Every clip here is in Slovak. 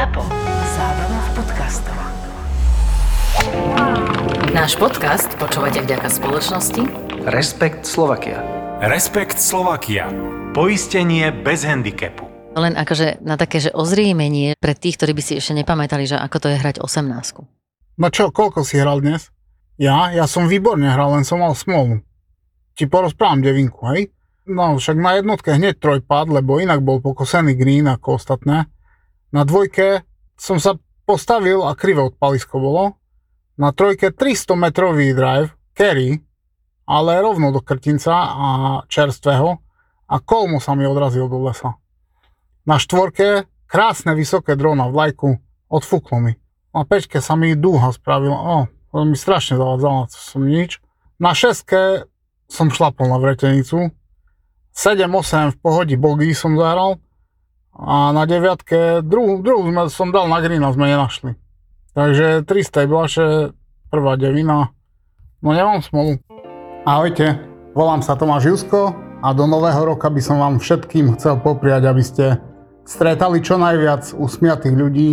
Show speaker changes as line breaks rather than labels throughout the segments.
ZAPO. Zábrná v podcastov. Náš podcast počúvate vďaka spoločnosti
Respekt Slovakia.
Respekt Slovakia. Poistenie bez handicapu.
Len akože na také, že ozriemenie pre tých, ktorí by si ešte nepamätali, že ako to je hrať 18.
No čo, koľko si hral dnes? Ja? Ja som výborne hral, len som mal smolu. Ti porozprávam devinku, hej? No, však na jednotke hneď trojpad, lebo inak bol pokosený green ako ostatné. Na dvojke som sa postavil a krivé odpalisko bolo. Na trojke 300 metrový drive, carry, ale rovno do krtinca a čerstvého a kolmo sa mi odrazil do lesa. Na štvorke krásne vysoké drona v lajku odfúklo mi. Na pečke sa mi dúha spravila, o, to mi strašne zavádzala, to som nič. Na šeske som šlapol na vretenicu, 7-8 v pohodí bogy som zahral a na deviatke druhú, druhú sme, som dal na green a sme nenašli. Takže 300 bola prvá devina. No nemám smolu. Ahojte, volám sa Tomáš Jusko a do nového roka by som vám všetkým chcel popriať, aby ste stretali čo najviac usmiatých ľudí,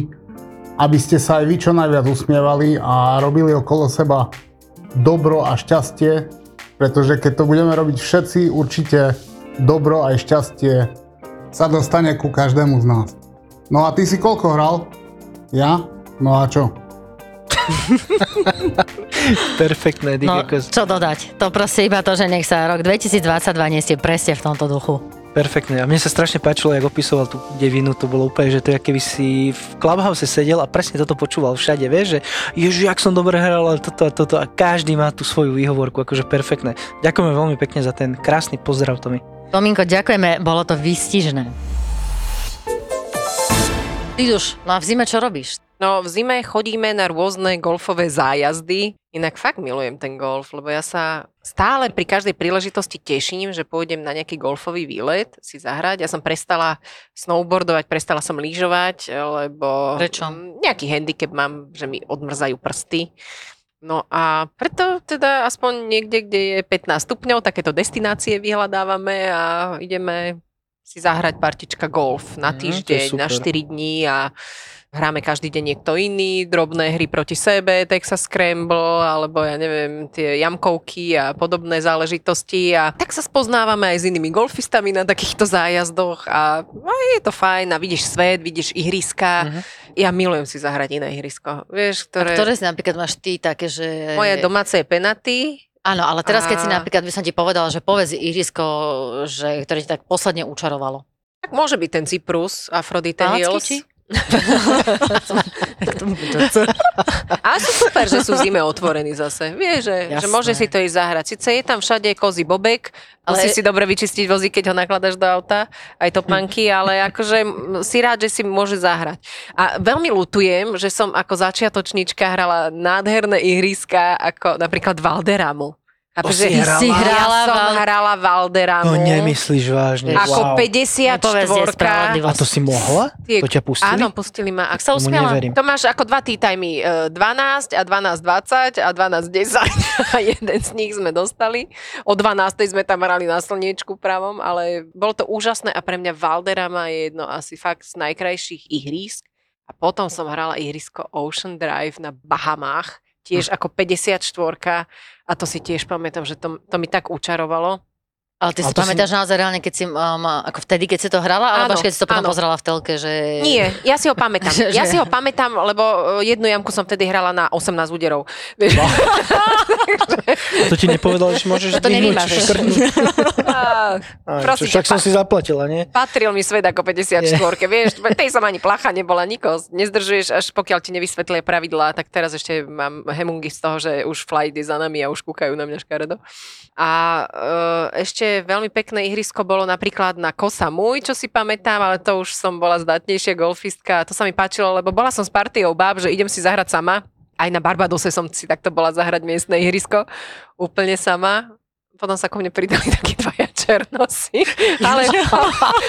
aby ste sa aj vy čo najviac usmievali a robili okolo seba dobro a šťastie, pretože keď to budeme robiť všetci, určite dobro aj šťastie sa dostane ku každému z nás. No a ty si koľko hral? Ja? No a čo?
Perfektné, Dick,
No,
ako...
čo dodať? To proste iba to, že nech sa rok 2022 nesie presne v tomto duchu.
Perfektné. A mne sa strašne páčilo, jak opisoval tú devinu, to bolo úplne, že to je, keby si v Clubhouse sedel a presne toto počúval všade, vieš, že ježi, jak som dobre hral a toto a toto a každý má tú svoju výhovorku, akože perfektné. Ďakujeme veľmi pekne za ten krásny pozdrav, Tomi.
Tominko, ďakujeme, bolo to výstižné. Iduš, no a v zime čo robíš?
No v zime chodíme na rôzne golfové zájazdy. Inak fakt milujem ten golf, lebo ja sa stále pri každej príležitosti teším, že pôjdem na nejaký golfový výlet si zahrať. Ja som prestala snowboardovať, prestala som lyžovať, lebo
Prečo?
nejaký handicap mám, že mi odmrzajú prsty. No a preto teda aspoň niekde, kde je 15 stupňov, takéto destinácie vyhľadávame a ideme si zahrať partička golf na
Mm, je
týždeň, na
super.
4 dní a hráme každý deň niekto iný, drobné hry proti sebe, Texas Scramble, alebo ja neviem, tie jamkovky a podobné záležitosti a tak sa spoznávame aj s inými golfistami na takýchto zájazdoch a, a je to fajn a vidíš svet, vidíš ihriska.
Mhm.
Ja milujem si zahrať iné ihrisko, vieš,
Ktoré...
ktoré...
Ktoré si napríklad máš ty také, že...
Moje domáce je penaty,
Áno, ale teraz keď si
A-
napríklad by som ti povedala, že povedz ihrisko, že, ktoré ti tak posledne učarovalo.
tak môže byť ten Cyprus, Aphrodite Hills.
či?
Ale sú super, že sú zime otvorení zase. Vieš, že, že môže si to ísť zahrať. Sice je tam všade kozí bobek, ale... Musíš si dobre vyčistiť vozík, keď ho nakladaš do auta, aj topánky, ale akože si rád, že si môže zahrať. A veľmi lutujem, že som ako začiatočníčka hrala nádherné ihriska, ako napríklad Valderamu.
To
Chápeš,
si
že-
hrala?
Si
Ja
hrala
som
Val-
hrala Valderamu.
To nemyslíš vážne.
Ako
wow.
54
Nepovedz, je
A to si mohla?
Tie-
To ťa pustili?
Áno, pustili ma.
Tak sa usmiala.
neverím.
To máš ako dva tea timey, e, 12 a 12.20 a 12.10 a jeden z nich sme dostali. O 12. sme tam hrali na slniečku pravom, ale bolo to úžasné a pre mňa Valderama je jedno asi fakt z najkrajších ihrísk. A potom som hrala ihrisko Ocean Drive na Bahamách, tiež ako 54 a to si tiež pamätám, že to, to mi tak učarovalo.
Ale ty si
Ale si-
pamätáš naozaj reálne, keď si, um, ako vtedy, keď si to hrala, alebo až keď si to potom
áno.
pozrela v telke, že...
Nie, ja si ho pamätám.
Že-
Ja si ho pamätám, lebo e, jednu jamku som vtedy hrala na 18 úderov.
A to ti nepovedal, že môžeš
To nevymažeš.
škrtnúť?
Prosím
čo, však som si zaplatila, nie?
Patril mi svet ako 54 vieš, tej som ani placha nebola, nikoho nezdržuješ, až pokiaľ ti nevysvetlia pravidlá, tak teraz ešte mám hemungy z toho, že už flight je za nami a už kúkajú na mňa škaredo. A e, ešte veľmi pekné ihrisko bolo napríklad na Kosa Múj, čo si pamätám, ale to už som bola zdatnejšia golfistka. To sa mi páčilo, lebo bola som s partiou báb, že idem si zahrať sama. Aj na Barbadose som si takto bola zahrať miestne ihrisko. Úplne sama. Potom sa ku mne pridali takí dvaja černosy, ale,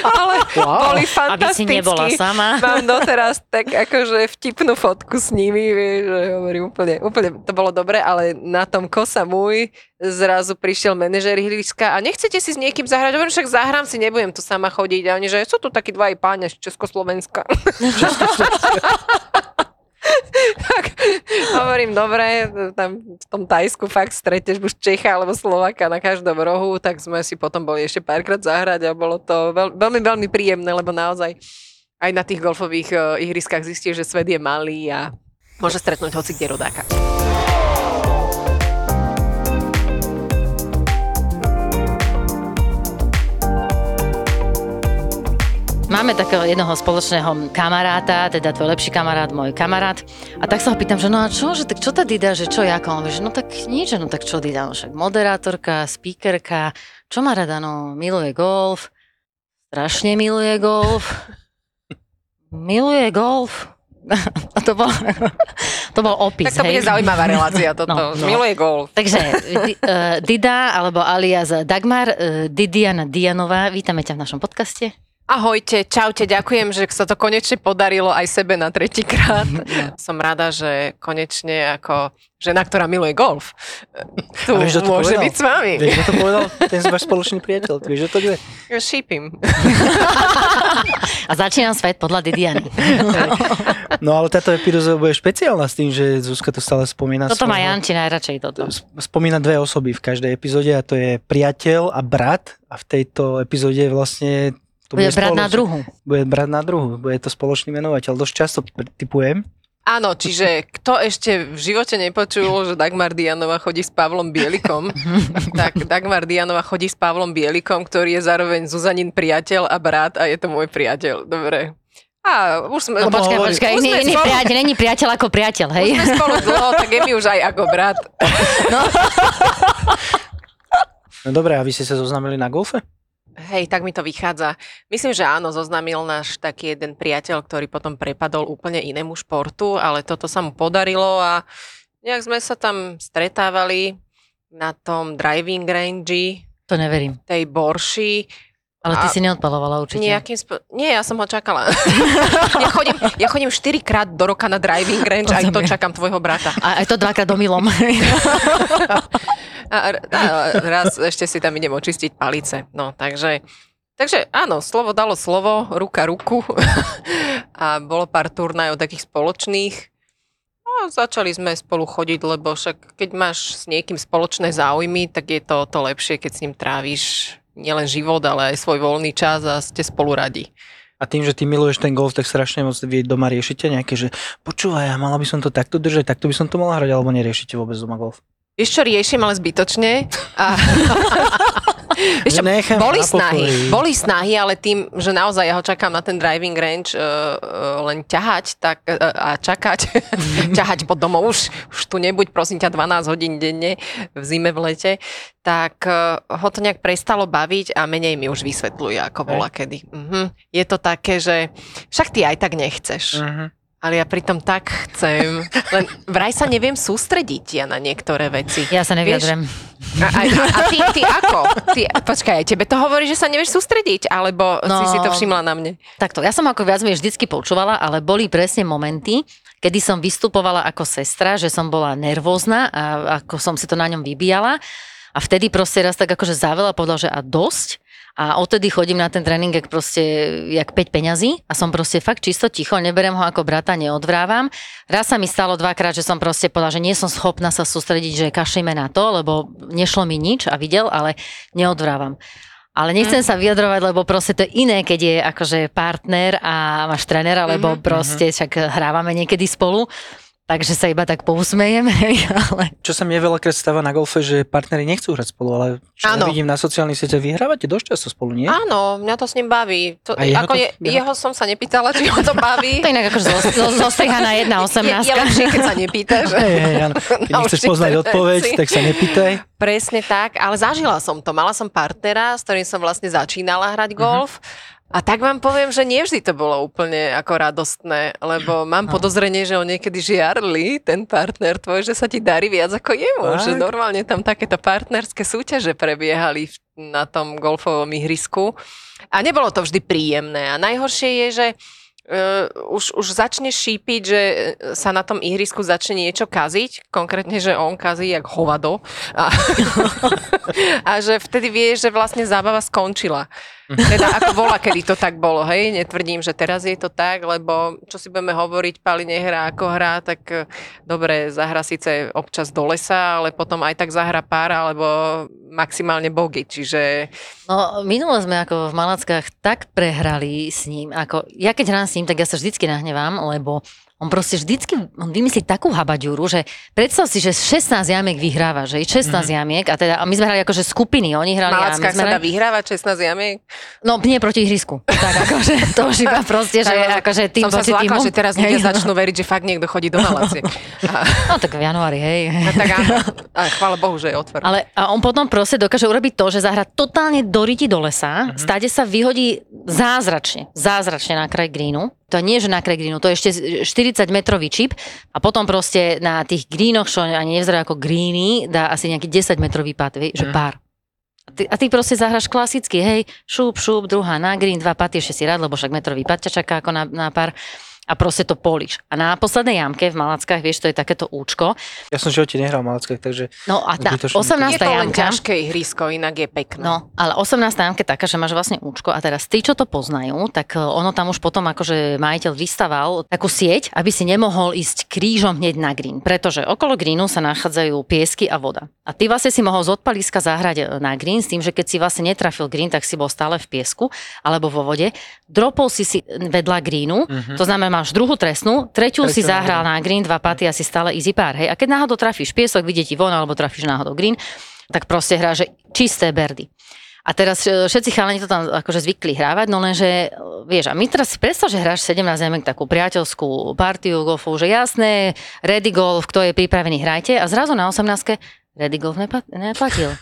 ale
Wow.
boli
Aby si
fantastickí.
nebola sama.
Mám doteraz tak akože vtipnú fotku s nimi, vieš, že hovorím úplne, úplne, to bolo dobre, ale na tom kosa môj zrazu prišiel manažer ihriska a nechcete si s niekým zahrať? Hovorím, však zahrám si, nebudem tu sama chodiť. A oni, že sú tu takí dvaji páni z Československa. tak hovorím, dobre, tam v tom Tajsku fakt stretneš buď Čecha alebo Slovaka na každom rohu, tak sme si potom boli ešte párkrát zahrať a bolo to veľ, veľmi, veľmi príjemné, lebo naozaj aj na tých golfových uh, ihriskách zistíš, že svet je malý a môže stretnúť hoci kde rodáka.
Máme takého jednoho spoločného kamaráta, teda tvoj lepší kamarát, môj kamarát. A tak sa ho pýtam, že no a čo, že tak čo tá Dida, že čo Jako? On že no tak nič, no tak čo Dida, no však moderátorka, speakerka, čo má rada, no miluje golf, strašne miluje golf, miluje golf. A to bol, to bol opis,
Tak to bude
hej.
zaujímavá relácia toto.
No,
No, Miluje golf.
Takže uh, Dida, alebo alias Dagmar, uh, Didiana Dianová, vítame ťa v našom podcaste.
Ahojte, čaute, ďakujem, že sa to konečne podarilo aj sebe na tretíkrát. Som rada, že konečne ako žena, ktorá miluje golf, tu
vieš,
môže
povedal?
byť s vami.
Vieš, kto to povedal? Ten váš spoločný priateľ. Vieš, že to kde?
Šípim.
A začínam svet podľa Didiany.
No ale táto epizóda bude špeciálna s tým, že Zuzka to stále spomína.
Toto má Janči najradšej toto.
sp- spomína dve osoby v každej epizóde a to je priateľ a brat a v tejto epizóde vlastne to
Bude brať na
spoloč-
druhu.
Bude brať na druhu, bude to spoločný menovateľ. Dosť často typujem.
Áno, čiže kto ešte v živote nepočul, že Dagmar Dianova chodí s Pavlom Bielikom, tak Dagmar Dianova chodí s Pavlom Bielikom, ktorý je zároveň Zuzanin priateľ a brat a je to môj priateľ. Dobre. A už sme...
No počkaj,
hovorí-
počkaj,
už
iný,
sme
iný
spolu-
priateľ, není priateľ ako priateľ, hej?
Už sme spolu dlho, tak je mi už aj ako brat.
No dobré, a vy ste sa zoznámili na golfe?
Hej, tak mi to vychádza. Myslím, že áno, zoznamil náš taký jeden priateľ, ktorý potom prepadol úplne inému športu, ale toto sa mu podarilo a nejak sme sa tam stretávali na tom driving range
To neverím.
tej Borši.
Ale ty
A-
si neodpalovala určite.
Nejakým spo- Nie, ja som ho čakala. ja, chodím, ja chodím 4 krát do roka na driving range a aj to
Rozumiem.
čakám tvojho brata.
A aj to dvakrát domilom.
A, a raz ešte si tam idem očistiť palice. No, takže, takže áno, slovo dalo slovo, ruka ruku. a bolo pár turnajov takých spoločných. A začali sme spolu chodiť, lebo však keď máš s niekým spoločné záujmy, tak je to to lepšie, keď s ním tráviš nielen život, ale aj svoj voľný čas a ste spolu radi.
A tým, že ty miluješ ten golf, tak strašne moc vy doma riešite nejaké, že počúvaj, ja mala by som to takto držať, takto by som to mala hrať, alebo neriešite vôbec doma golf.
Vieš čo, riešim, ale zbytočne. A... Vieš čo,
nechám
boli
na
snahy, boli snahy, ale tým, že naozaj ja ho čakám na ten driving range uh, uh, len ťahať tak, uh, a čakať, ťahať pod domov, už, už tu nebuď prosím ťa 12 hodín denne v zime, v lete, tak uh, ho to nejak prestalo baviť a menej mi už vysvetľuje, ako bola kedy. Uh-huh. Je to také, že však ty aj tak nechceš.
Uh-huh.
Ale ja pritom tak chcem. Len vraj sa neviem sústrediť ja na niektoré veci.
Ja sa
Vieš,
nevyjadrem.
A, a, a ty, ty ako? Ty, počkaj, tebe to hovorí, že sa nevieš sústrediť? Alebo no. si si to všimla na mne?
Takto, ja som ako viac menej vždycky počúvala, ale boli presne momenty, kedy som vystupovala ako sestra, že som bola nervózna a ako som si to na ňom vybíjala. A vtedy proste raz tak akože zavela povedal, že a dosť. A odtedy chodím na ten tréning, jak proste, jak 5 peňazí a som proste fakt čisto ticho, neberem ho ako brata, neodvrávam. Raz sa mi stalo dvakrát, že som proste povedala, že nie som schopná sa sústrediť, že kašlíme na to, lebo nešlo mi nič a videl, ale neodvrávam. Ale nechcem sa vyjadrovať, lebo proste to je iné, keď je akože partner a máš trénera, lebo proste však hrávame niekedy spolu. Takže sa iba tak pousmejem, ale
Čo sa mne veľakrát stáva na golfe, že partneri nechcú hrať spolu, ale čo
Áno.
vidím na sociálnych sieťach, vyhrávate dosť často spolu, nie?
Áno, mňa to s ním baví. To,
A jeho
ako
to-
je,
jeho-
jeho som sa nepýtala, či ho to baví.
to inak akože zo- zo- zostrihaná jedna
je, je
18.
lepšie, keď sa nepýtaš.
Hej, áno. Keď
Na
nechceš poznať odpoveď, tak sa nepýtaj.
Presne tak, ale zažila som to. Mala som partnera, s ktorým som vlastne začínala hrať golf A tak vám poviem, že nie vždy to bolo úplne ako radostné, lebo mám
No.
podozrenie, že on niekedy žiarli, ten partner tvoj, že sa ti darí viac ako jemu.
Tak?
Že normálne tam takéto partnerské súťaže prebiehali v- na tom golfovom ihrisku. A nebolo to vždy príjemné. A najhoršie je, že Uh, už, už začne šípiť, že sa na tom ihrisku začne niečo kaziť, konkrétne, že on kazí jak hovado a, a že vtedy vie, že vlastne zábava skončila. Teda ako bola, kedy to tak bolo, hej, netvrdím, že teraz je to tak, lebo čo si budeme hovoriť, Pali nehrá ako hrá, tak eh, dobre, zahra síce občas do lesa, ale potom aj tak zahra pár alebo maximálne bogy, čiže
No, minulo sme ako v Malackách tak prehrali s ním, ako ja keď hrám s ním, tak ja sa vždycky nahnevám, lebo on proste vždycky, on vymyslí takú habaďúru, že predstav si, že 16 jamiek vyhráva, že 16 mm-hmm. jamiek a teda a my sme hrali akože skupiny, oni hrali a my
Malackách
sme
sa dá
hrali,
vyhrávať 16 jamiek.
no nie proti ihrisku. Tak akože to už iba proste, že akože tým
Som sa zlákla, že teraz ľudia
no.
začnú veriť, že fakt niekto chodí do Malacie. A,
No tak v januári, hej.
a tak áno. A chvála Bohu, že je otvorený.
Ale a on potom proste dokáže urobiť to, že zahra totálne do riti do lesa, uh-huh. stáde sa vyhodí zázračne, zázračne na kraj greenu. To nie, že na kraj greenu, to je ešte 40 metrový čip a potom proste na tých greenoch, čo ani nevzerajú ako greeny, dá asi nejaký 10 metrový pad, vie, že pár. A ty, a ty proste zahraš klasicky, hej, šup, šup, druhá na green, dva paty, ešte si rád, lebo však metrový pad ťa čaká ako na, na pár a proste to políš. A na poslednej jamke v Malackách, vieš, to je takéto účko.
Ja som v živote nehral v Malackách, takže
No a tá
Zbytočne.
18.
je to len
jamka,
ťažké ihrisko, inak je pekné.
No, ale 18. jamka je taká, že máš vlastne účko a teraz tí, čo to poznajú, tak e, ono tam už potom akože majiteľ vystaval takú sieť, aby si nemohol ísť krížom hneď na green, pretože okolo greenu sa nachádzajú piesky a voda. A ty vlastne si mohol z odpaliska zahrať e, na green s tým, že keď si vlastne netrafil green, tak si bol stále v piesku alebo vo vode. Dropol si si vedľa greenu, to znamená, máš druhú trestnú, tretiu si
Tretiu na
zahral na green, dva paty asi stále easy pár. Hej. A keď náhodou trafíš piesok, vidie ti von, alebo trafíš náhodou green, tak proste hrá, že čisté berdy. A teraz e, všetci chalani to tam akože zvykli hrávať, no lenže, e, vieš, a my teraz si predstav, že hráš 17 zemek takú priateľskú partiu golfu, že jasné, ready golf, kto je pripravený, hrajte a zrazu na 18 ready golf neplatil.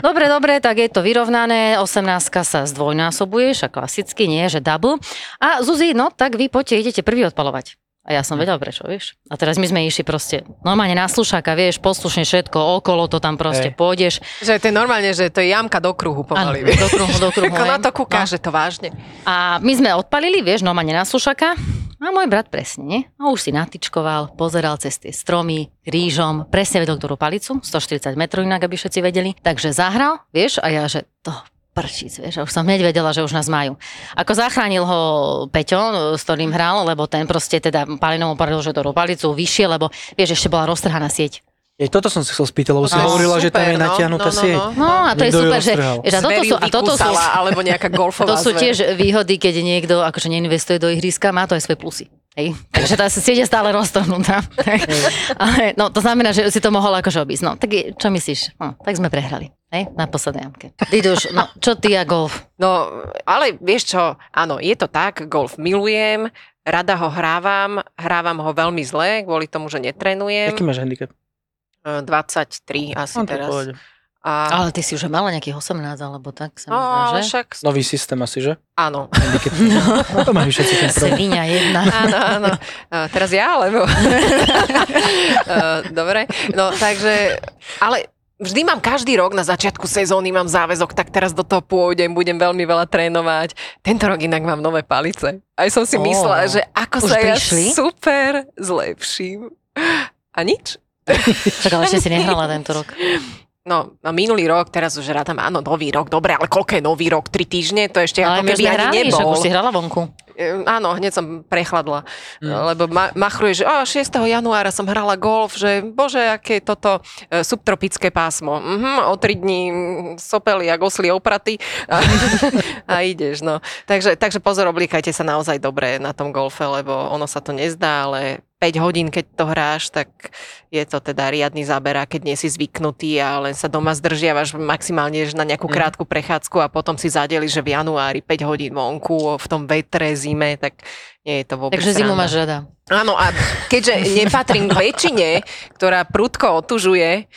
Dobre, dobre, tak je to vyrovnané, 18 sa zdvojnásobuješ a klasicky nie, že double. A Zuzi, no tak vy poďte, idete prvý odpalovať. A ja som vedel prečo, vieš. A teraz my sme išli proste normálne na slušáka, vieš, poslušne všetko, okolo to tam proste
Hej.
pôjdeš.
Že to je normálne, že to je jamka do kruhu pomaly. vieš.
do kruhu, do kruhu.
Ako na to kúka,
No.
že to vážne.
A my sme odpalili, vieš, normálne na slušaka. A môj brat presne, nie? A už si natičkoval, pozeral cez tie stromy, rížom, presne vedel ktorú palicu, 140 metrov inak, aby všetci vedeli. Takže zahral, vieš, a ja, že to prčíc, vieš, už som hneď vedela, že už nás majú. Ako zachránil ho Peťo, s ktorým hral, lebo ten proste teda Palinomu poradil, že tú palicu vyššie, lebo vieš, ešte bola roztrhaná sieť.
Je, toto som si chcel spýtať, lebo si
No,
hovorila, že tam
super,
je
no,
natiahnutá
no, no,
sieť.
no.
No a to je super, že, že a toto sú, a toto sú,
alebo nejaká golfová
To sú tiež výhody, keď niekto akože neinvestuje do ihriska, má to aj svoje plusy. Hej. Takže tá sieť je stále roztrhnutá. Ale, no, to znamená, že si to mohol akože obísť. No, tak je- čo myslíš? No, tak sme prehrali. Hej, na poslednej jamke. Diduš, no, čo ty a golf?
No, ale vieš čo, áno, je to tak, golf milujem, rada ho hrávam, hrávam ho veľmi zle, kvôli tomu, že netrenujem.
Aký máš handicap?
E, 23 asi
No,
teraz.
pohode.
A,
Ale ty si už mala nejakých 18 alebo tak, sa mi
no,
zdá, že?
však,
Nový systém asi, že?
áno.
Handicap. No to majú všetci ten.
Svinia jedna.
Áno, áno. A teraz ja, alebo... E, Dobre, no takže, ale vždy mám každý rok na začiatku sezóny mám záväzok, tak teraz do toho pôjdem, budem veľmi veľa trénovať. Tento rok inak mám nové palice. Aj som si
Ó,
myslela, že ako sa ja
prišli?
super zlepším. A nič.
Tak ale ešte si nehrala tento rok.
No, no minulý rok, teraz už rátam, áno, nový rok, dobre, ale koľko je nový rok? Tri týždne? To ešte
Ale
ako keby ani
hrali, však
nebol.
už si hrala vonku.
E, Áno, hneď som prechladla,
Mm.
mm. lebo ma, machruje, že oh, 6. januára som hrala golf, že bože, aké je toto e, subtropické pásmo. Mhm, o tri dní mm, sopeli a gosli opraty a, a ideš, no. Takže, takže pozor, oblíkajte sa naozaj dobre na tom golfe, lebo ono sa to nezdá, ale 5 hodín, keď to hráš, tak je to teda riadny záber, a keď nie si zvyknutý a len sa doma zdržiavaš maximálne na nejakú
Mhm.
krátku prechádzku a potom si zadeli, že v januári 5 hodín vonku v tom vetre, zime, tak nie je to vôbec
Takže zimu máš rada.
Áno, a keďže nepatrím k väčšine, ktorá prudko otužuje,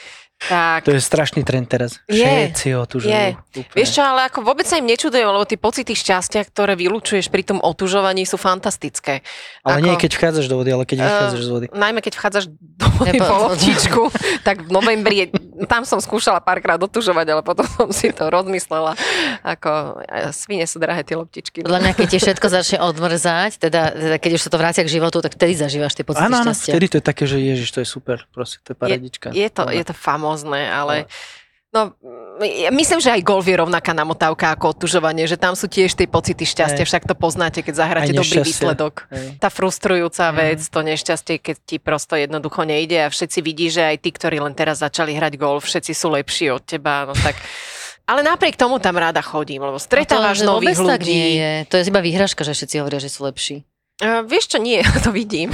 Tak.
To je strašný trend teraz.
Je,
Všetci ho tu
je.
Úplne.
Vieš čo, ale ako vôbec sa im nečudujem, lebo tie pocity šťastia, ktoré vylúčuješ pri tom otužovaní sú fantastické.
Ale
ako-
nie keď vchádzaš do vody, ale keď vychádzaš z vody.
Najmä keď vchádzaš do vody po loptičku, tak v novembri, je- tam som skúšala párkrát dotužovať, ale potom som si to rozmyslela. Ako, e, svine sú drahé tie loptičky.
Podľa mňa, keď ti všetko začne odmrzať, teda, teda keď už sa to vrácia k životu, tak vtedy zažívaš tie pocity
Áno, áno,
šťastia.
vtedy to je také, že ježiš, to je super, proste, to je paradička.
Je to, je to famózne, ale... No, myslím, že aj golf je rovnaká namotávka ako otužovanie, že tam sú tiež tie pocity šťastia,
Hej.
však to poznáte, keď zahráte dobrý výsledok.
Hej.
Tá frustrujúca
Mhm.
vec, to nešťastie, keď ti prosto jednoducho nejde a všetci vidí, že aj tí, ktorí len teraz začali hrať golf, všetci sú lepší od teba, no tak... Ale napriek tomu tam rada chodím, lebo stretávaš
to,
nových
vôbec tak nie
ľudí.
je. To je iba výhražka, že všetci hovoria, že sú lepší.
Uh, vieš čo, nie, to vidím.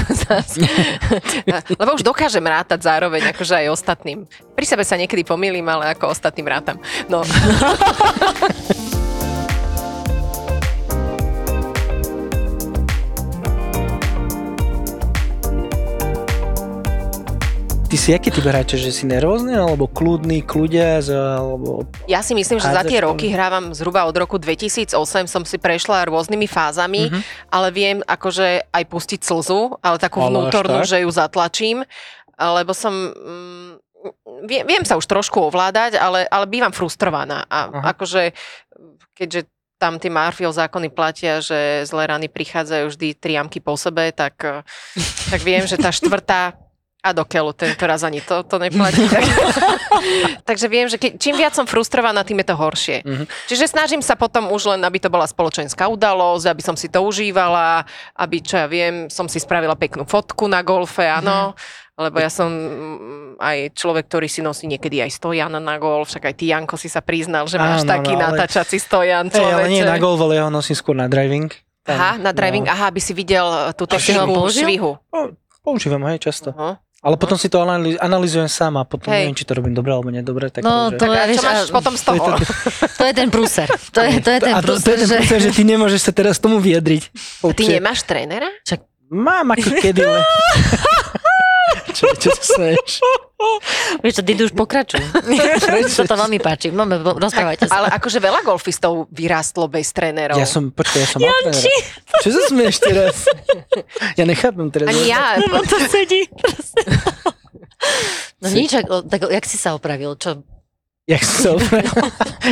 Lebo už dokážem rátať zároveň, akože aj ostatným. Pri sebe sa niekedy pomýlim, ale ako ostatným rátam. No.
si aký typ hráča, že si nervózny, alebo kľudný, kľudiac, alebo...
Ja si myslím, že za tie roky hrávam zhruba od roku 2008, som si prešla rôznymi fázami,
Mhm.
ale viem akože aj pustiť slzu, ale takú
Ale
vnútornú,
tak?
že ju zatlačím, lebo som... Mm, viem, viem sa už trošku ovládať, ale, ale bývam frustrovaná. A
Aha.
akože, keďže tam tie Murphyho zákony platia, že zlé rany prichádzajú vždy triamky po sebe, tak, tak viem, že tá štvrtá a do keľu, tento raz ani to, to neplatí. Tak. Takže viem, že keď, čím viac som frustrovaná, tým je to horšie.
Mhm.
Čiže snažím sa potom už len, aby to bola spoločenská udalosť, aby som si to užívala, aby, čo ja viem, som si spravila peknú fotku na golfe, áno. Lebo ja som mm, aj človek, ktorý si nosí niekedy aj stojan na golf, však aj ty, Janko, si sa priznal, že máš
Áno,
taký
no, ale-
natáčací stojan,
Hej, ale nie
človeče.
na golf, ale ja ho nosím skôr na driving. Tam,
Aha, na driving,
no.
aha, aby si videl uh, tú techniku švihu.
Po- Používam, hej, často.
Uh-huh.
Ale potom si to anali- analizujem sám a potom
Hej.
neviem, či to robím dobre alebo nedobre. Tak
No,
že...
to-
Tak a čo máš
a-
potom z toho?
To je ten prúser. To je, to je ten
a to, to
prúser,
je ten
že...
prúser, že ty nemôžeš sa teraz tomu vyjadriť.
A ty nemáš trénera?
Mám ako kedy, čo, čo sa smeješ?
Vieš čo, Didu už pokračuj. Sa to veľmi páči. Máme, rozprávajte sa.
Ale akože veľa golfistov vyrástlo bez trénerov.
Ja som, počkaj, ja som mal trénera. Čo sa smeješ teraz? Ja nechápem teraz.
Ani ja.
No to sedí. No nič, tak jak si sa opravil? Čo,
Jak si sa opravil?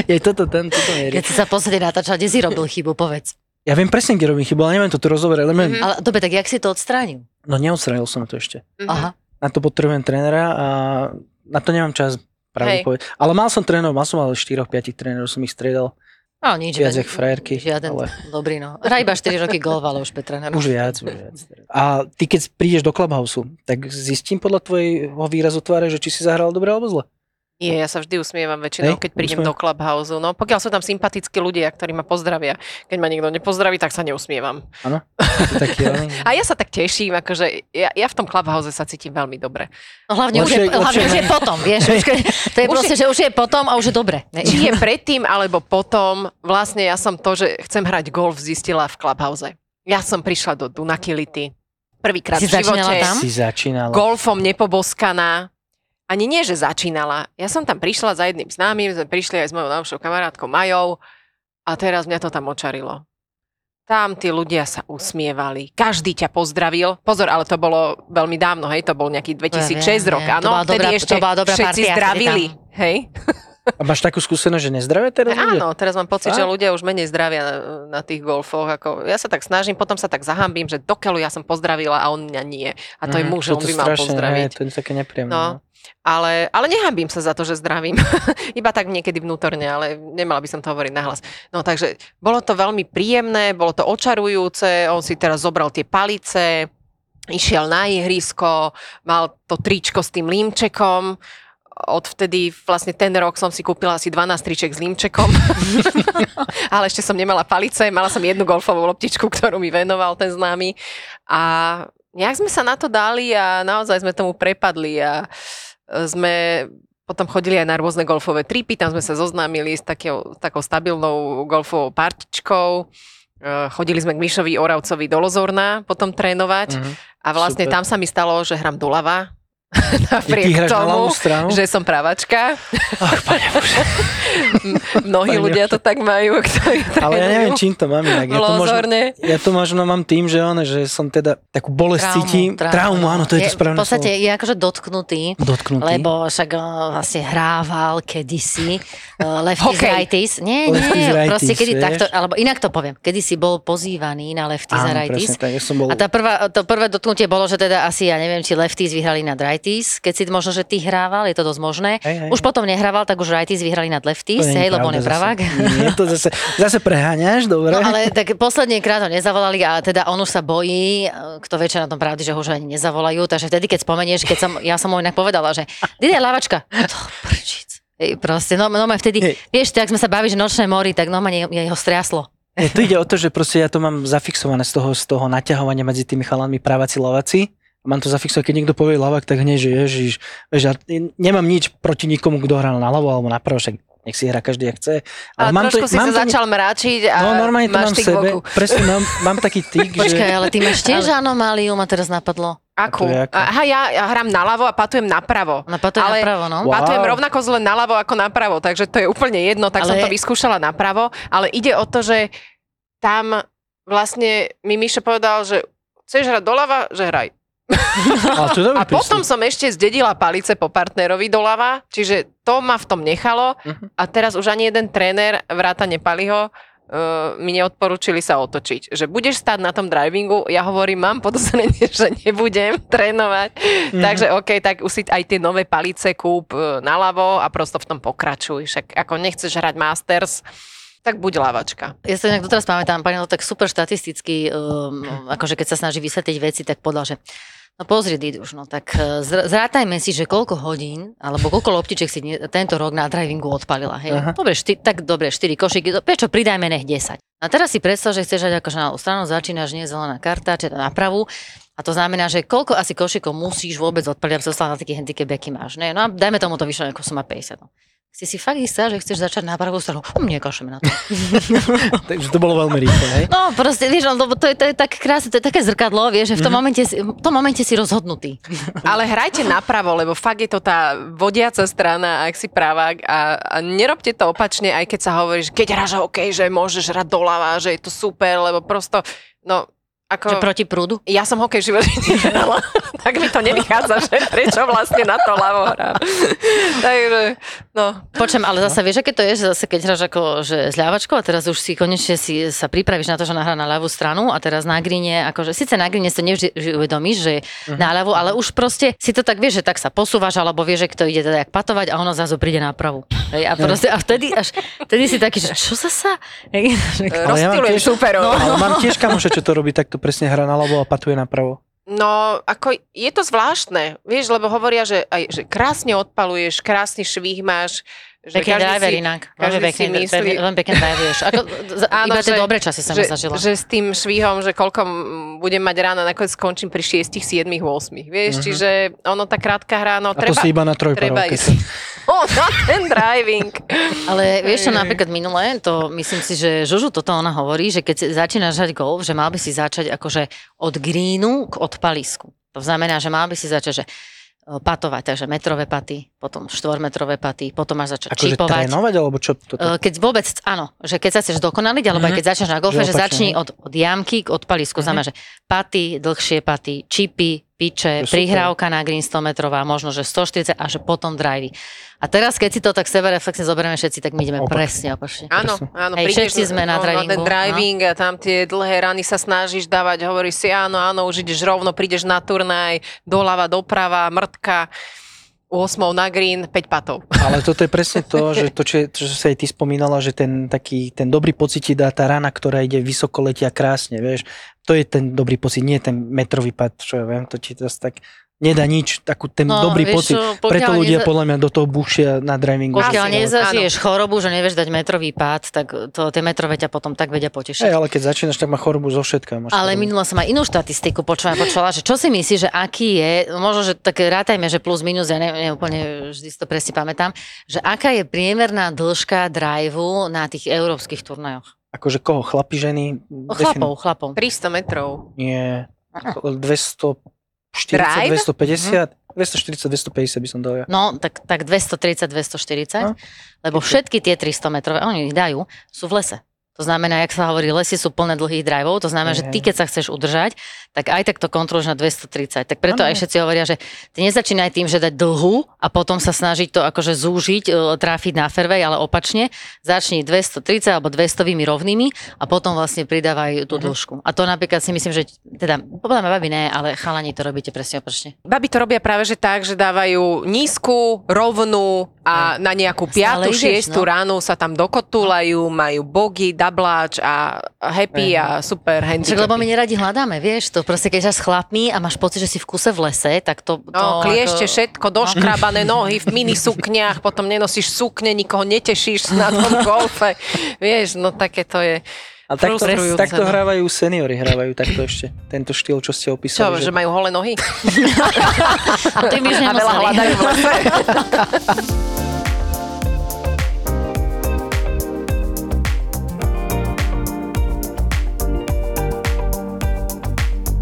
Je toto, ten, toto mierí.
keď si sa posledne natáčal, kde si robil chybu, povedz.
Ja viem presne, kde robím chybu, ale neviem to tu rozoberať. Ale
Mhm.
Ale dobre, tak jak si to odstránil?
No neodstránil som to ešte.
Mhm.
Aha.
Na to potrebujem trénera a na to nemám čas pravdu povedať. Ale mal som trénerov, mal som ale 4-5 trénerov, som ich striedal.
No nič.
Viac jak frajerky,
Žiaden,
ale-
dobrý no. Hraj iba 4 roky golf, ale už Petra
Už viac, už viac. A ty keď prídeš do Clubhouse, tak zistím podľa tvojho výrazu tváre, že či si zahral dobre alebo zle.
Nie, ja sa vždy usmievam väčšinou,
Hej,
keď prídem
usmiev.
do Clubhouse. No, pokiaľ sú tam sympatickí ľudia, ktorí ma pozdravia. Keď ma niekto nepozdraví, tak sa neusmievam.
Áno? Ale...
A ja sa tak teším, akože ja, ja v tom Clubhouse sa cítim veľmi dobre.
No hlavne, už je,
Lepšie-
hlavne
lepšie
už je potom, vieš. Už, to je
Už
proste, že už je potom a už je dobre.
Či je predtým, alebo potom, vlastne ja som to, že chcem hrať golf, zistila v Clubhouse. Ja som prišla do Dunakility. Prvýkrát v živote.
tam?
Si začínala.
golfom nepoboskaná. Ani nie, že začínala. Ja som tam prišla za jedným známym, sme prišli aj s mojou najlepšou kamarátkou Majou a teraz mňa to tam očarilo. Tam tí ľudia sa usmievali. Každý ťa pozdravil. Pozor, ale to bolo veľmi dávno, hej, to bol nejaký 2006
viem,
rok.
To
áno,
bola
vtedy
dobrá-
ešte
to bola dobrá
všetci
partia
zdravili, hej.
A máš takú skúsenosť, že nezdravia teraz ľudia?
Áno, teraz mám pocit, že
Fakt?
ľudia už menej zdravia na, na tých golfoch. Ako, ja sa tak snažím, potom sa tak zahambím, že dokeľu ja som pozdravila a on mňa nie. A to je
Mhm,
muž, on by mal
strašne,
pozdraviť.
hej, to je také nepríjemné.
No. Ale, ale nehambím sa za to, že zdravím. Iba tak niekedy vnútorne, ale nemala by som to hovoriť nahlas. No takže bolo to veľmi príjemné, bolo to očarujúce, on si teraz zobral tie palice, išiel na ihrisko, mal to tričko s tým límčekom, odvtedy vlastne ten rok som si kúpila asi 12 triček s límčekom, ale ešte som nemala palice, mala som jednu golfovú loptičku, ktorú mi venoval ten známy a nejak sme sa na to dali a naozaj sme tomu prepadli a sme potom chodili aj na rôzne golfové tripy, tam sme sa zoznámili s, takého, s takou stabilnou golfovou partičkou. E, Chodili sme k Mišovi Oravcovi do Lozorna potom trénovať
Mhm.
a vlastne
super.
tam sa mi stalo, že hram doľava
Ty
Napriek
na
tomu,
stranu?
že som pravačka.
Ach, pane Bože.
Mnohí
Pane
ľudia to tak majú, ktorí
Ale ja neviem, čím to mám inak. Ja to, možno, ja to možno mám tým, že, on, že som teda takú bolesť cítim. Traumu, áno, to je, to správne
V podstate
slovo.
je akože dotknutý.
Dotknutý.
Lebo však o, vlastne hrával kedysi uh, lefties
Hokej.
righties. Nie,
Lefties
nie,
righties,
proste kedy
vieš?
takto, alebo inak to poviem, kedysi bol pozývaný na lefties
Áno, presne tak, ja som bol...
A tá prvá, to prvé dotknutie bolo, že teda asi, ja neviem, či lefties vyhrali nad righties, keď si možno, že ty hrával, je to dosť možné.
Hej, hej.
Už potom nehrával, tak už righties vyhrali nad
To
lefties,
nie
hej, lebo on je pravák.
Zase. Nie, to zase, zase preháňaš, dobre.
No ale tak posledný krát ho nezavolali a teda on už sa bojí, kto vie, čo na tom pravdy, že ho už ani nezavolajú, takže vtedy, keď spomenieš, keď som, ja som mu inak povedala, že Dide, lavačka, to prčic. Proste, no, no vtedy,
Hej.
vieš, tak sme sa bavili, že nočné mori, tak no je, je ho striaslo.
Nie, tu ide o to, že proste ja to mám zafixované z toho, z toho naťahovania medzi tými chalanmi právaci, lavaci. Mám to zafixované, keď niekto povie lavak, tak hneď, že ježiš, vieš, ja nemám nič proti nikomu, kto hral na ľavo alebo na pravo, však nech si hrá každý, jak chce.
Ale
mám
trošku si
mám
sa začal mráčiť a
No normálne to
máš
mám v
tik
sebe,
boku.
presne mám, mám taký tyk, že...
Počkaj, ale ty máš tiež anomáliu, ma teraz napadlo.
Akú?
To?
Aha, ja, ja hrám naľavo a patujem napravo.
Na pato
Ale-
napravo, no.
Wow.
Patujem rovnako zle naľavo ako napravo, takže to je úplne jedno, tak som
Ale-
to vyskúšala napravo, ale ide o to, že tam vlastne mi Mišo povedal, že chceš hrať doľava, že hraj.
Je dobrý
A potom som ešte zdedila palice po partnerovi doľava, čiže to ma v tom nechalo
Mhm.
a teraz už ani jeden tréner, vrátane Paliho, Uh, mi neodporúčili sa otočiť. Že budeš stáť na tom drivingu, ja hovorím, mám podozrenie, že nebudem trénovať.
Mhm.
Takže OK, tak už si aj tie nové palice kúp uh, naľavo a prosto v tom pokračuj. Však ako nechceš hrať Masters, tak buď lavačka.
Ja sa nejak doteraz pamätám, pani to tak super štatisticky, um, akože keď sa snaží vysvetliť veci, tak podľa, že No pozri, Diduš, no tak zr- zrátajme si, že koľko hodín, alebo koľko loptiček si tento rok na drivingu odpalila. Hej.
Aha.
Dobre, šty, tak dobre, 4 košiky, do- prečo pridajme nech 10. A teraz si predstav, že chceš hrať akože na stranu, začínaš nie zelená karta, či na pravú. A to znamená, že koľko asi košikov musíš vôbec odpaliť, aby sa dostala na taký handicap, aký máš. Ne? No a dajme tomu to vyšlo ako som má 50. No. Si si fakt istá, že chceš začať na pravú stranu? Hm, nekašeme na to.
Takže to bolo veľmi rýchle, hej?
No, proste, vieš, lebo to je, to je tak krásne, to je také zrkadlo, vieš, že v tom, momente, si- v tom momente si rozhodnutý.
Ale hrajte napravo, lebo fakt je to tá vodiaca strana, ak si pravák a, a nerobte to opačne, aj keď sa hovorí, že keď hráš hokej, že môžeš hrať doľava, že je to super, lebo prosto, no, ako...
Že proti prúdu.
Ja som hokej v živote nehrala, tak mi to nevychádza, že prečo vlastne na to ľavo hrám. Takže, no.
Počujem, ale zase vieš, aké to je, že zase keď hráš ako že s ľavačkou a teraz už si konečne si sa pripravíš na to, že nahrá na ľavú stranu a teraz na grine, akože síce na grine si to nevždy uvedomíš, že je na ľavú, ale už proste si to tak vieš, že tak sa posúvaš, alebo vieš, že kto ide teda jak patovať a ono zrazu príde na pravú. Hej, a proste, a vtedy až, vtedy si taký, že čo zasa? Hej, že-
Ale ja mám
Rozptýlujem
tiež-
superov.
No, ale mám tiež kamoša, čo to robí, takto presne hrá naľavo a patuje napravo.
No, ako je to zvláštne, vieš, lebo hovoria, že, aj, že krásne odpaluješ, krásny švih máš. Že
Pekný driver
si-
inak.
každý
Veľmi
si
pekný,
myslí-
veľmi pekne driveruješ. Ako,
Áno,
iba tie dobré časy som
že,
zažila.
že s tým švihom, že koľko budem mať rána, nakoniec skončím pri 6, 7, 8. Vieš, čiže ono, tá krátka hra, no.
A to
treba,
si iba na
treba
trojparovke.
ísť. Na ten driving.
Ale vieš čo, napríklad minulé, to myslím si, že Žužu toto ona hovorí, že keď začínaš hrať golf, že mal by si začať akože od greenu k odpalisku. To znamená, že mal by si začať, že e, patovať, takže metrové paty, potom štvormetrové paty, potom máš začať
Akože
čipovať.
trénovať, alebo čo? Toto?
E, Keď vôbec, áno, že keď sa chceš dokonaliť, alebo aj keď začneš na golfe,
Že
že začni od, od jamky k odpalisku. Znamená, že paty, dlhšie paty, čipy, piče,
super.
prihrávka na green 100 metrová, možno, že 140 a že potom drivey. A teraz, keď si to tak sebereflexne zoberieme všetci, tak my ideme
Opak.
presne opačne.
Áno, áno.
Hej, všetci sme na
no,
drivingu,
ten
no.
driving a tam tie dlhé rany sa snažíš dávať, hovoríš si áno, áno, už ideš rovno, prídeš na turnaj, doľava, doprava, mrtka, 8 na green, 5 patov.
Ale toto je presne to, že to, čo, čo sa aj ty spomínala, že ten taký, ten dobrý pocit ti dá tá rana, ktorá ide vysoko, letia krásne, vieš. To je ten dobrý pocit, nie ten metrový pad, čo ja viem, to ti zase tak nedá nič, takú ten
No,
dobrý
vieš
pocit.
čo,
Preto ľudia
neza-
podľa mňa do toho bušia na drivingu.
Pokiaľ nezažiješ chorobu, že nevieš dať metrový pád, tak to, tie metrové ťa potom tak vedia potešiť.
Hej, ale keď začínaš, tak má chorobu zo všetka.
Ale
chorobu.
minula som aj inú štatistiku počula, počula, že čo si myslíš, že aký je, možno, že tak rátajme, že plus minus, ja ne, ne úplne vždy si to presne pamätám, že aká je priemerná dĺžka driveu na tých európskych turnajoch?
Akože koho? Chlapi, ženy?
Chlapov, chlapov.
300 metrov.
Nie. 240,
Drive?
250? 240, 250 by som dal ja.
No, tak, tak 230, 240,
No.
lebo všetky tie 300 metrové, oni ich dajú, sú v lese. To znamená, jak sa hovorí, lesy sú plné dlhých drivov, to znamená, že ty, keď sa chceš udržať, tak aj tak to kontroluješ na 230. Tak preto
Áno.
aj všetci hovoria, že ty nezačínaj tým, že dať dlhú a potom sa snažiť to akože zúžiť, e, tráfiť na fairway, ale opačne. Začni 230 alebo 200 rovnými a potom vlastne pridávaj tú
Mhm.
dĺžku. A to napríklad si myslím, že teda, podľa mňa babi ne, ale chalani to robíte presne opačne.
Babi to robia práve že tak, že dávajú nízku, rovnú a na nejakú
Stále
piatu,
ideš,
šiestu
no.
ránu sa tam dokotúľajú, majú bogy, dabláč a happy a super handicapy.
Lebo my neradi hľadáme, vieš, to proste keď sa s chlapmi a máš pocit, že si v kuse v lese, tak to... to
No, kliešte
ako-
všetko, doškrabané nohy v mini sukniach, potom nenosíš sukne, nikoho netešíš na tom golfe. Vieš, no také to je.
Ale takto, takto
no.
hrávajú seniori, hrávajú takto ešte. Tento štýl, čo ste
Čo,
opísali.
že majú holé nohy?
A ty by už
A veľa hľadajú v lese.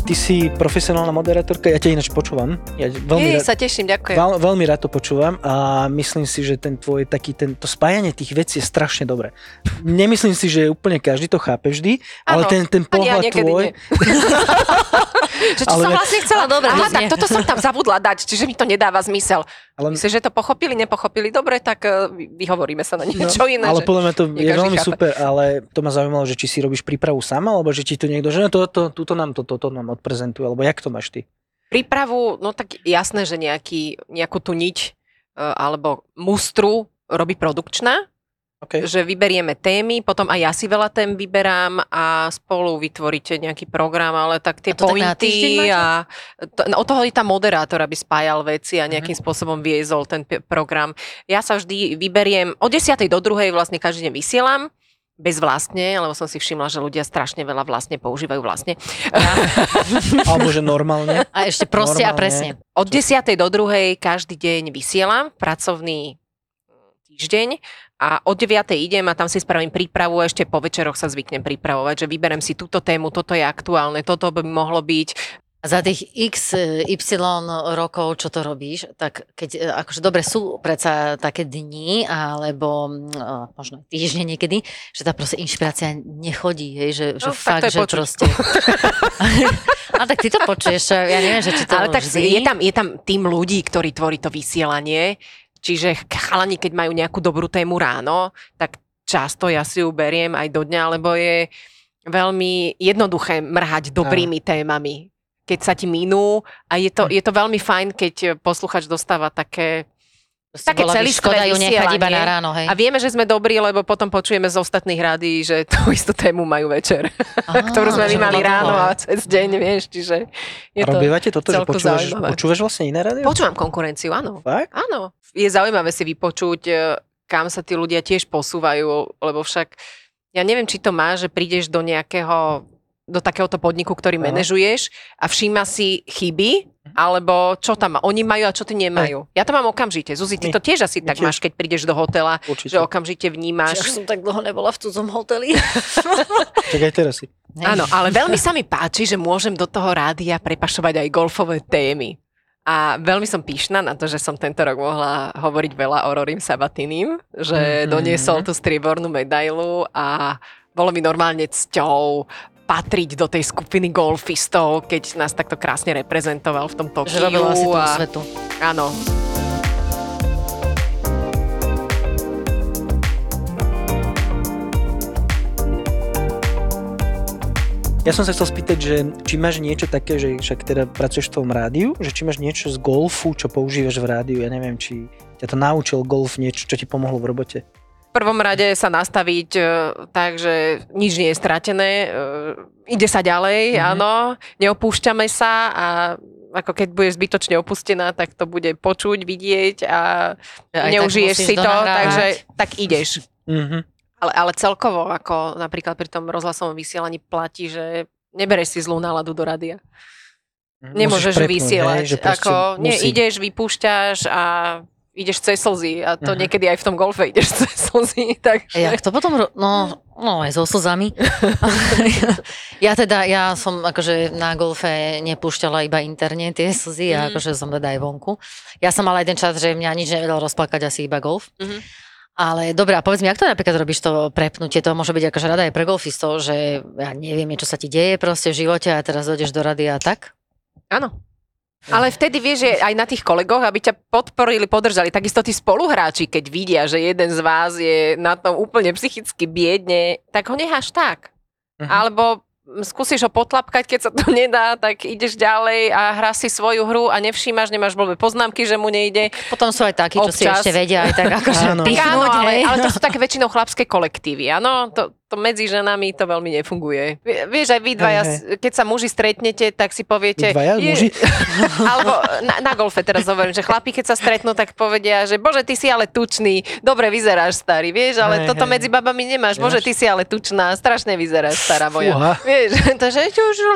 Ty si profesionálna moderátorka, ja ťa ináč počúvam. Ja veľmi,
Jej,
rád,
sa teším, ďakujem.
veľ, veľmi rád to počúvam a myslím si, že ten tvoj taký, ten, to spájanie tých vecí je strašne dobré. Nemyslím si, že úplne každý to chápe vždy, ale
Áno,
ten, ten
ja
pohľad
niekedy
tvoj...
Že čo
Ale
som vlastne chcela?
Dobre,
Aha, tak toto som tam zabudla dať, čiže mi to nedáva zmysel.
Ale,
Myslíš, že to pochopili, nepochopili? Dobre, tak uh, vyhovoríme sa na niečo iné.
ale podľa mňa to je veľmi
chápe.
super, ale to ma zaujímalo, že či si robíš prípravu sama, alebo že ti to niekto, že no to, to, túto nám to, toto nám odprezentuje, alebo jak to máš ty?
Prípravu, no tak jasné, že nejaký, nejakú tú niť uh, alebo mustru robí produkčná,
Okay.
že vyberieme témy, potom aj ja si veľa tém vyberám a spolu vytvoríte nejaký program, ale tak tie
A tak
pointy
máte?
a to, no, od toho je tá moderátor, aby spájal veci a
Mhm.
nejakým spôsobom viezol ten p- program. Ja sa vždy vyberiem, od 10. do 2. vlastne každý deň vysielam, bez vlastne, lebo som si všimla, že ľudia strašne veľa vlastne používajú vlastne.
Alebo že normálne?
A ešte proste a
Normálne.
presne.
Od 10. do 2. každý deň vysielam pracovný týždeň a od 9. idem a tam si spravím prípravu a ešte po večeroch sa zvyknem pripravovať, že vyberem si túto tému, toto je aktuálne, toto by mohlo byť.
Za tých x, y, y rokov, čo to robíš, tak keď, e, akože dobre sú predsa také dni, alebo e, možno týždne niekedy, že tá proste inšpirácia nechodí, hej, že, že
No, tak
fakt, že
počuť.
proste... a tak ty to počuješ, ja neviem, že či to
Ale tak
vždy...
je tam, je tam tým ľudí, ktorí tvorí to vysielanie, čiže chalani, keď majú nejakú dobrú tému ráno, tak často ja si ju beriem aj do dňa, lebo je veľmi jednoduché mrhať dobrými témami. Keď sa ti minú a je to, je to veľmi fajn, keď posluchač dostáva také
Proste
také
škoda ju nechať iba na ráno, hej.
A vieme, že sme dobrí, lebo potom počujeme z ostatných rádií, že tú istú tému majú večer,
Á,
ktorú sme my mali ráno a cez deň, vieš, čiže je
A
to...
robívate toto, že počúvaš,
zaujímavé.
počúvaš vlastne iné rádio?
Počúvam konkurenciu, áno.
Fakt?
Áno. Je zaujímavé si vypočuť, e, kam sa tí ľudia tiež posúvajú, lebo však ja neviem, či to má, že prídeš do nejakého do takéhoto podniku, ktorý manažuješ a všíma si chyby, alebo čo tam oni majú a čo ty nemajú. Ja to mám okamžite. Zuzi, ty to tiež asi
my
tak
tiež.
máš, keď prídeš do hotela,
Určite.
že okamžite vnímaš.
som tak dlho nebola v cudzom hoteli.
Tak aj teraz si.
Áno, ale veľmi sa mi páči, že môžem do toho rádia prepašovať aj golfové témy. A veľmi som pyšná na to, že som tento rok mohla hovoriť veľa o Rorim Sabatinim, že
Mhm.
doniesol tú striebornú medailu a bolo mi normálne cťou patriť do tej skupiny golfistov, keď nás takto krásne reprezentoval v tom Tokiu.
Že robila si tú
a,
svetu.
Áno.
Ja som sa chcel spýtať, že či máš niečo také, že však teda pracuješ v tom rádiu, že či máš niečo z golfu, čo používaš v rádiu, ja neviem, či ťa to naučil golf niečo, čo ti pomohlo v robote.
V prvom rade sa nastaviť e, tak, že nič nie je stratené, e, ide sa ďalej,
Mhm.
áno, neopúšťame sa a ako keď budeš zbytočne opustená, tak to bude počuť, vidieť a
aj
neužiješ si to,
donahrávať.
takže tak ideš.
Mhm.
Ale, ale celkovo, ako napríklad pri tom rozhlasovom vysielaní platí, že nebereš si zlú náladu do rádia. Nemôžeš
Musíš prepnúť,
vysielať.
hej, že
ako, nie,
musí.
ideš, vypúšťaš a ideš cez slzy a to
Aha.
niekedy aj v tom golfe ideš cez slzy, takže...
Jak to potom, no, no aj so slzami. ja teda, ja som akože na golfe nepúšťala iba interne tie slzy, a
Mhm.
akože som teda aj vonku. Ja som mala aj ten čas, že mňa nič nevedel rozplakať, asi iba golf.
Mhm.
Ale dobre, a povedz mi, ako to napríklad robíš to prepnutie? To môže byť akože rada aj pre golfistov, že ja neviem, čo sa ti deje proste v živote a teraz dojdeš do rady a tak?
Áno. Ale vtedy vieš, že aj na tých kolegoch, aby ťa podporili, podržali, takisto tí spoluhráči, keď vidia, že jeden z vás je na tom úplne psychicky biedne, tak ho necháš tak.
Mhm.
Alebo skúsiš ho potlapkať, keď sa to nedá, tak ideš ďalej a hráš si svoju hru a nevšímaš, nemáš blbé poznámky, že mu nejde.
Potom sú aj takí, čo si
Občas.
ešte vedia aj tak akože
Áno.
Tak áno,
pichnúť,
ale, ale to sú také väčšinou chlapské kolektívy, áno? To, to medzi ženami to veľmi nefunguje. Vie- Vieš, aj vy dvaja,
Hej,
s- keď sa muži stretnete, tak si poviete...
Vy dvaja muži?
Alebo na, na golfe teraz hovorím, že chlapi, keď sa stretnú, tak povedia, že bože, ty si ale tučný, dobre vyzeráš starý, vieš, ale
Hej,
toto
hej.
medzi babami nemáš. Bože, ty si ale tučná, strašne vyzeráš, stará moja.
Fúha.
Vieš, takže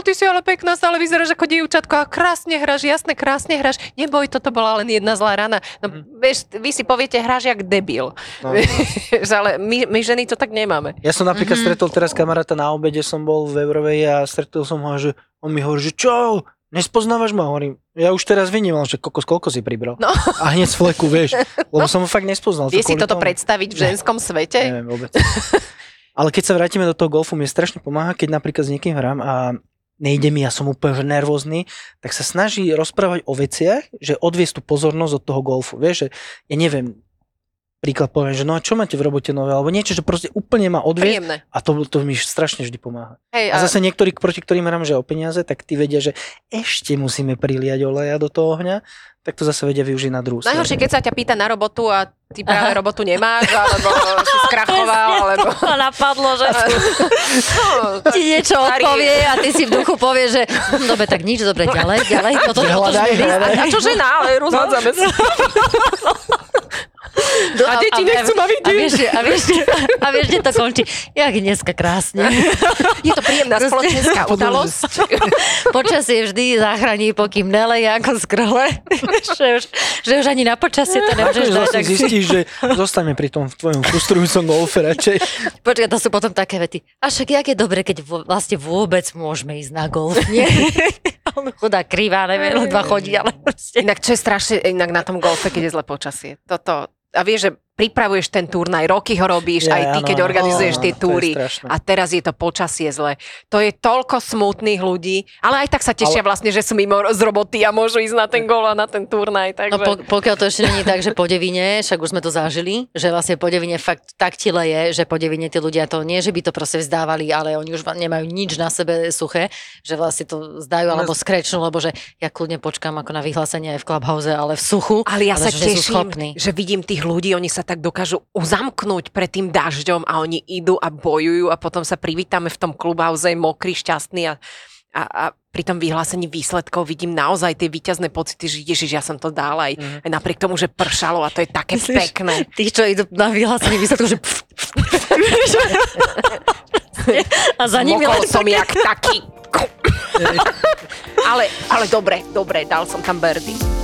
ty si ale pekná, stále vyzeráš ako dievčatko a krásne hráš, jasne, krásne hráš. Neboj, toto bola len jedna zlá rana. No, vieš, vy si poviete, hráš jak debil.
No.
Vieš, ale my, my ženy to tak nemáme.
Ja som napríklad
Mhm.
mm-hmm. stretol teraz kamaráta na obede, som bol v Eurovej a stretol som ho, že on mi hovorí, že čo, nespoznávaš ma? Hovorím, ja už teraz vnímal, že kokos, koľko si pribral.
No.
A hneď z fleku, vieš, lebo som ho fakt nespoznal.
Vie
To
si toto
tomu.
predstaviť v
Ne.
ženskom svete?
Neviem vôbec. Ale keď sa vrátime do toho golfu, mi strašne pomáha, keď napríklad s niekým hrám a nejde mi, ja som úplne že nervózny, tak sa snaží rozprávať o veciach, že odviesť tú pozornosť od toho golfu. Vieš, že ja neviem, príklad poviem, že no a čo máte v robote nové, alebo niečo, že proste úplne ma odviesť
Príjemné.
a to, to mi strašne vždy pomáha.
Hej,
A zase niektorí, proti ktorým hrám, že o peniaze, tak tí vedia, že ešte musíme priliať oleja do toho ohňa, tak to zase vedia využiť na druhú
Najhoršie, keď sa ťa pýta na robotu a ty práve
Aha.
robotu nemáš, alebo si skrachoval, alebo...
To napadlo, že
No,
ti niečo
Starý.
odpovie a ty si v duchu povieš, že hm, dobre, tak nič, dobre, ďalej, ďalej. Toto, toto, toto,
hľadaj.
a čo žena, ale rozhádzame sa. A deti nechcú ma vidieť.
A vieš, a vieš, a vieš, kde to končí? Jak dneska krásne.
Je to príjemná spoločenská udalosť.
Počasie vždy zachráni, pokým neleje ako z krole. že, už, že už ani na počasie to nemôžeš dať. si...
zistíš, že zostaňme pri tom v tvojom frustrujúcom golfe radšej.
Počkaj, to sú potom také vety. A však jak je dobre, keď vo, vlastne vôbec môžeme ísť na golf, nie? Chudá krivá, neviem, ledva chodí, ale proste...
Inak čo je strašne inak na tom golfe, keď je zlé počasie. Toto, a vieš, že pripravuješ ten turnaj, roky ho robíš,
Ja,
aj ty,
áno,
keď
áno,
organizuješ
áno,
tie túry. A teraz je to počasie zle. To je toľko smutných ľudí, ale aj tak sa tešia
Ale-
vlastne, že sú mimo z roboty a môžu ísť na ten gol a na ten turnaj. Takže...
No po, pokiaľ to ešte není tak, že po devine, však už sme to zažili, že vlastne po devine fakt tak tile je, že po devine tí ľudia to nie, že by to proste vzdávali, ale oni už nemajú nič na sebe suché, že vlastne to zdajú alebo skrečnú, lebo že ja kľudne počkám ako na vyhlásenie aj v Clubhouse, ale v suchu.
Ale ja sa
že
teším, že vidím tých ľudí, oni sa tak dokážu uzamknúť pred tým dažďom a oni idú a bojujú a potom sa privítame v tom klubhauze mokrý, šťastný a, a, a pri tom vyhlásení výsledkov vidím naozaj tie víťazné pocity, že ježiš, ja som to dal aj,
Mhm.
aj napriek tomu, že pršalo a to je také
Myslíš?
pekné.
Tých, čo idú na vyhlásenie výsledku, že pf, pf, a za nimi len
som jak taký. ale, ale dobre, dobre, dal som tam birdie.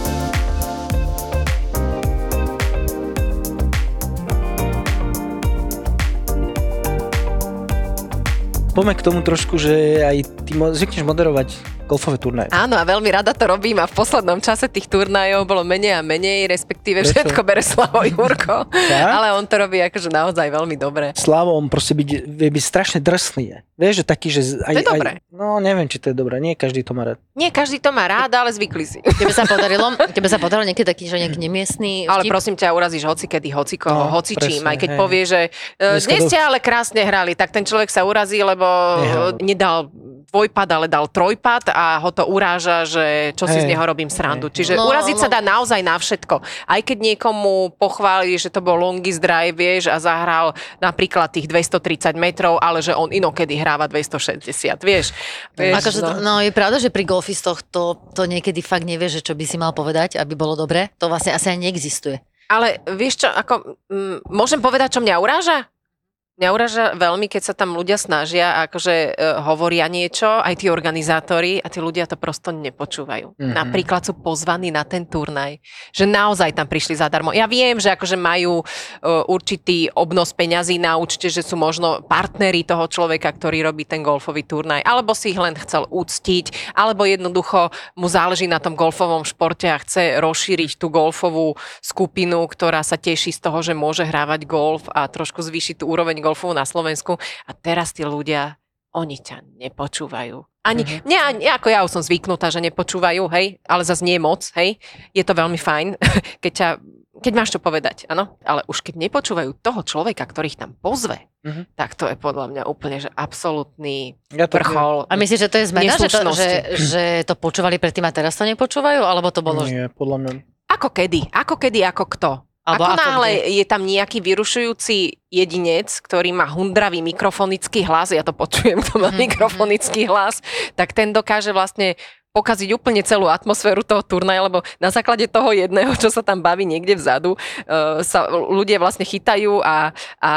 Poďme k tomu trošku, že aj ty mo- zvykneš moderovať golfové turnaje.
Áno, a veľmi rada to robím a v poslednom čase tých turnajov bolo menej a menej, respektíve
Prečo?
všetko bere Slavo Jurko. Ale on to robí akože naozaj veľmi dobre.
Slavom proste byť, vie byť strašne drsný. je. Vieš, že taký, že... Aj,
To je dobré.
Aj, no neviem, či to je dobré. Nie každý to má rád.
Nie každý to má rád, ale zvykli si.
Tebe sa podarilo, tebe sa podarilo niekedy taký, že nejaký nemiestný
Ale
vtip?
prosím ťa, urazíš hocikedy, hocikoho,
No,
hocičím,
presne,
aj keď
hej.
povie, že
Dneska
dnes
do-
ste ale krásne hrali, tak ten človek sa urazí, lebo
Nehral.
e, nedal dvojpad, ale dal trojpad a ho to uráža, že čo si z
Hej.
neho robím srandu.
Hej.
Čiže
No,
uraziť sa
no.
dá naozaj na všetko. Aj keď niekomu pochváli, že to bol longest drive, vieš, a zahral napríklad tých 230 metrov, ale že on inokedy hráva 260, vieš. vieš
Akože to, no je pravda, že pri golfistoch to, to niekedy fakt nevieš, že čo by si mal povedať, aby bolo dobre. To vlastne asi ani neexistuje.
Ale vieš čo, ako, mm, môžem povedať, čo mňa uráža? Mňa uraža veľmi, keď sa tam ľudia snažia, akože e, hovoria niečo, aj tí organizátori a tí ľudia to prosto nepočúvajú.
Mhm.
Napríklad sú pozvaní na ten turnaj, že naozaj tam prišli zadarmo. Ja viem, že akože majú e, určitý obnos peňazí na účte, že sú možno partneri toho človeka, ktorý robí ten golfový turnaj, alebo si ich len chcel úctiť, alebo jednoducho mu záleží na tom golfovom športe a chce rozšíriť tú golfovú skupinu, ktorá sa teší z toho, že môže hrávať golf a trošku zvýšiť tú úroveň golfu na Slovensku. A teraz tí ľudia, oni ťa nepočúvajú. Ani, mm-hmm. nie, ani, ako ja už som zvyknutá, že nepočúvajú, hej, ale zase nie moc, hej. Je to veľmi fajn, keď ťa keď máš čo povedať, áno, ale už keď nepočúvajú toho človeka, ktorý ich tam pozve,
Mhm.
tak to je podľa mňa úplne, že absolútny
Ja to
vrchol.
A myslíš, že to je zmena, že to, že, že to počúvali predtým a teraz to nepočúvajú? Alebo to bolo...
Nie, podľa mňa.
Ako kedy? Ako kedy, ako kto?
Alebo
ako náhle je tam nejaký vyrušujúci jedinec, ktorý má hundravý mikrofonický hlas, ja to počujem, kto má
Mhm,
mikrofonický hlas, tak ten dokáže vlastne pokaziť úplne celú atmosféru toho turnaja, lebo na základe toho jedného, čo sa tam baví niekde vzadu, uh, sa ľudia vlastne chytajú a, a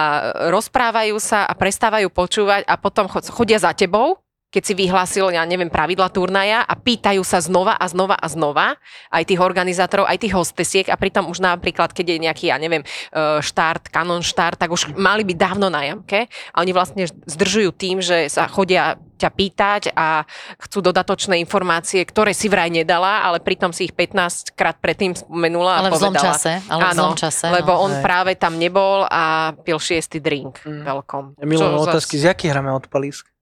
rozprávajú sa a prestávajú počúvať a potom chod- chodia za tebou, keď si vyhlásil, ja neviem, pravidla turnaja a pýtajú sa znova a znova a znova aj tých organizátorov, aj tých hostesiek a pritom už napríklad, keď je nejaký, ja neviem, eh, štart, kanon štart, tak už mali byť dávno na jamke a oni vlastne zdržujú tým, že sa chodia ťa pýtať a chcú dodatočné informácie, ktoré si vraj nedala, ale pritom si ich 15 krát predtým spomenula a
Ale v zlom
povedala.
čase. Ale v
Áno,
zlom čase.
Lebo
no.
on
Hej.
práve tam nebol a pil šiestý drink
Mm.
veľkom.
Ja milujem otázky, z jakých hráme odpalisk? Vieš,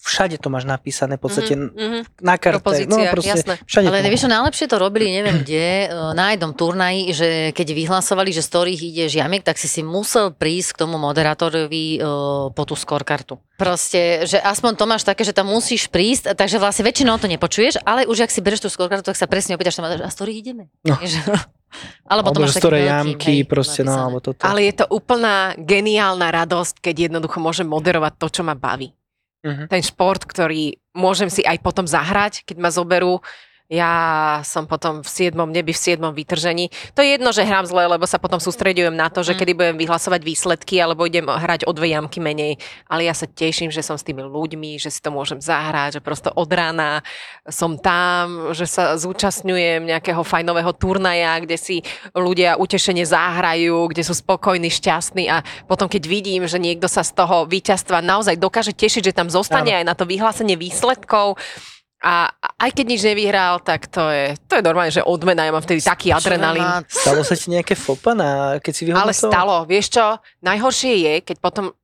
Všade to máš napísané, v podstate
Mhm, mhm.
na karte. No, proste,
jasné.
všade
Ale
to
vieš, čo najlepšie to robili, neviem kde, e, na jednom turnaji, že keď vyhlasovali, že z ktorých ide žiamik, tak si si musel prísť k tomu moderátorovi e, po tú scorekartu. Proste, že aspoň to máš také, že tam musíš prísť, takže vlastne väčšinou to nepočuješ, ale už ak si bereš tú scorekartu, tak sa presne opýtaš, tam, a z ktorých ideme?
No.
Alebo to máš veľký,
jamky,
hej,
proste, no, alebo toto.
Ale je to úplná geniálna radosť, keď jednoducho môžem moderovať to, čo ma baví.
Mhm.
Ten šport, ktorý môžem si aj potom zahrať, keď ma zoberú. Ja som potom v siedmom nebi, v siedmom vytržení. To je jedno, že hrám zle, lebo sa potom sústredujem na to, že
Mm.
kedy budem vyhlasovať výsledky, alebo idem hrať o dve jamky menej. Ale ja sa teším, že som s tými ľuďmi, že si to môžem zahrať, že prosto od rána som tam, že sa zúčastňujem nejakého fajnového turnaja, kde si ľudia utešene zahrajú, kde sú spokojní, šťastní a potom keď vidím, že niekto sa z toho víťazstva naozaj dokáže tešiť, že tam zostane aj na to vyhlásenie výsledkov, a aj keď nič nevyhral, tak to je, to je normálne, že odmena, ja mám vtedy taký adrenalín.
Stalo sa ti nejaké fopa, na, keď si vyhodnotil?
Ale stalo, vieš čo, najhoršie je, keď potom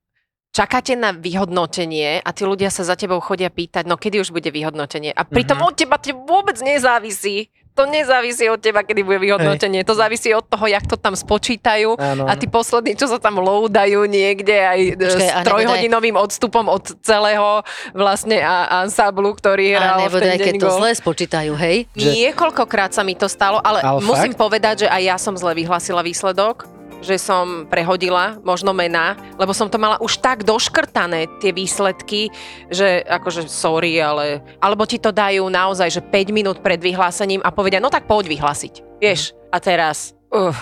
čakáte na vyhodnotenie a tí ľudia sa za tebou chodia pýtať, no kedy už bude vyhodnotenie. A pritom
Mhm.
od teba to vôbec nezávisí. To nezávisí od teba, kedy bude vyhodnotenie. To závisí od toho, jak to tam spočítajú.
Áno,
A tí poslední, čo sa tam loadajú niekde aj e,
Počkaj,
s trojhodinovým odstupom od celého vlastne a, ansamblu, ktorý hral
A
v
nebude,
ten
aj keď
deň
to zle spočítajú, hej?
Že-
Niekoľkokrát sa mi to stalo, ale,
Ale
musím
fakt?
povedať, že aj ja som zle vyhlasila výsledok že som prehodila možno mená, lebo som to mala už tak doškrtané, tie výsledky, že akože sorry, ale... Alebo ti to dajú naozaj, že 5 minút pred vyhlásením a povedia, no tak poď vyhlásiť. Vieš, a teraz... Uh,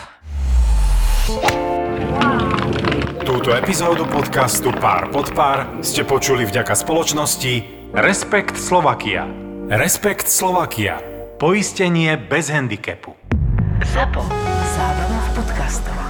Túto epizódu podcastu Pár pod pár ste počuli vďaka spoločnosti Respekt Slovakia. Respekt Slovakia. Poistenie bez handicapu.
ZAPO. Zábrná v podcastov.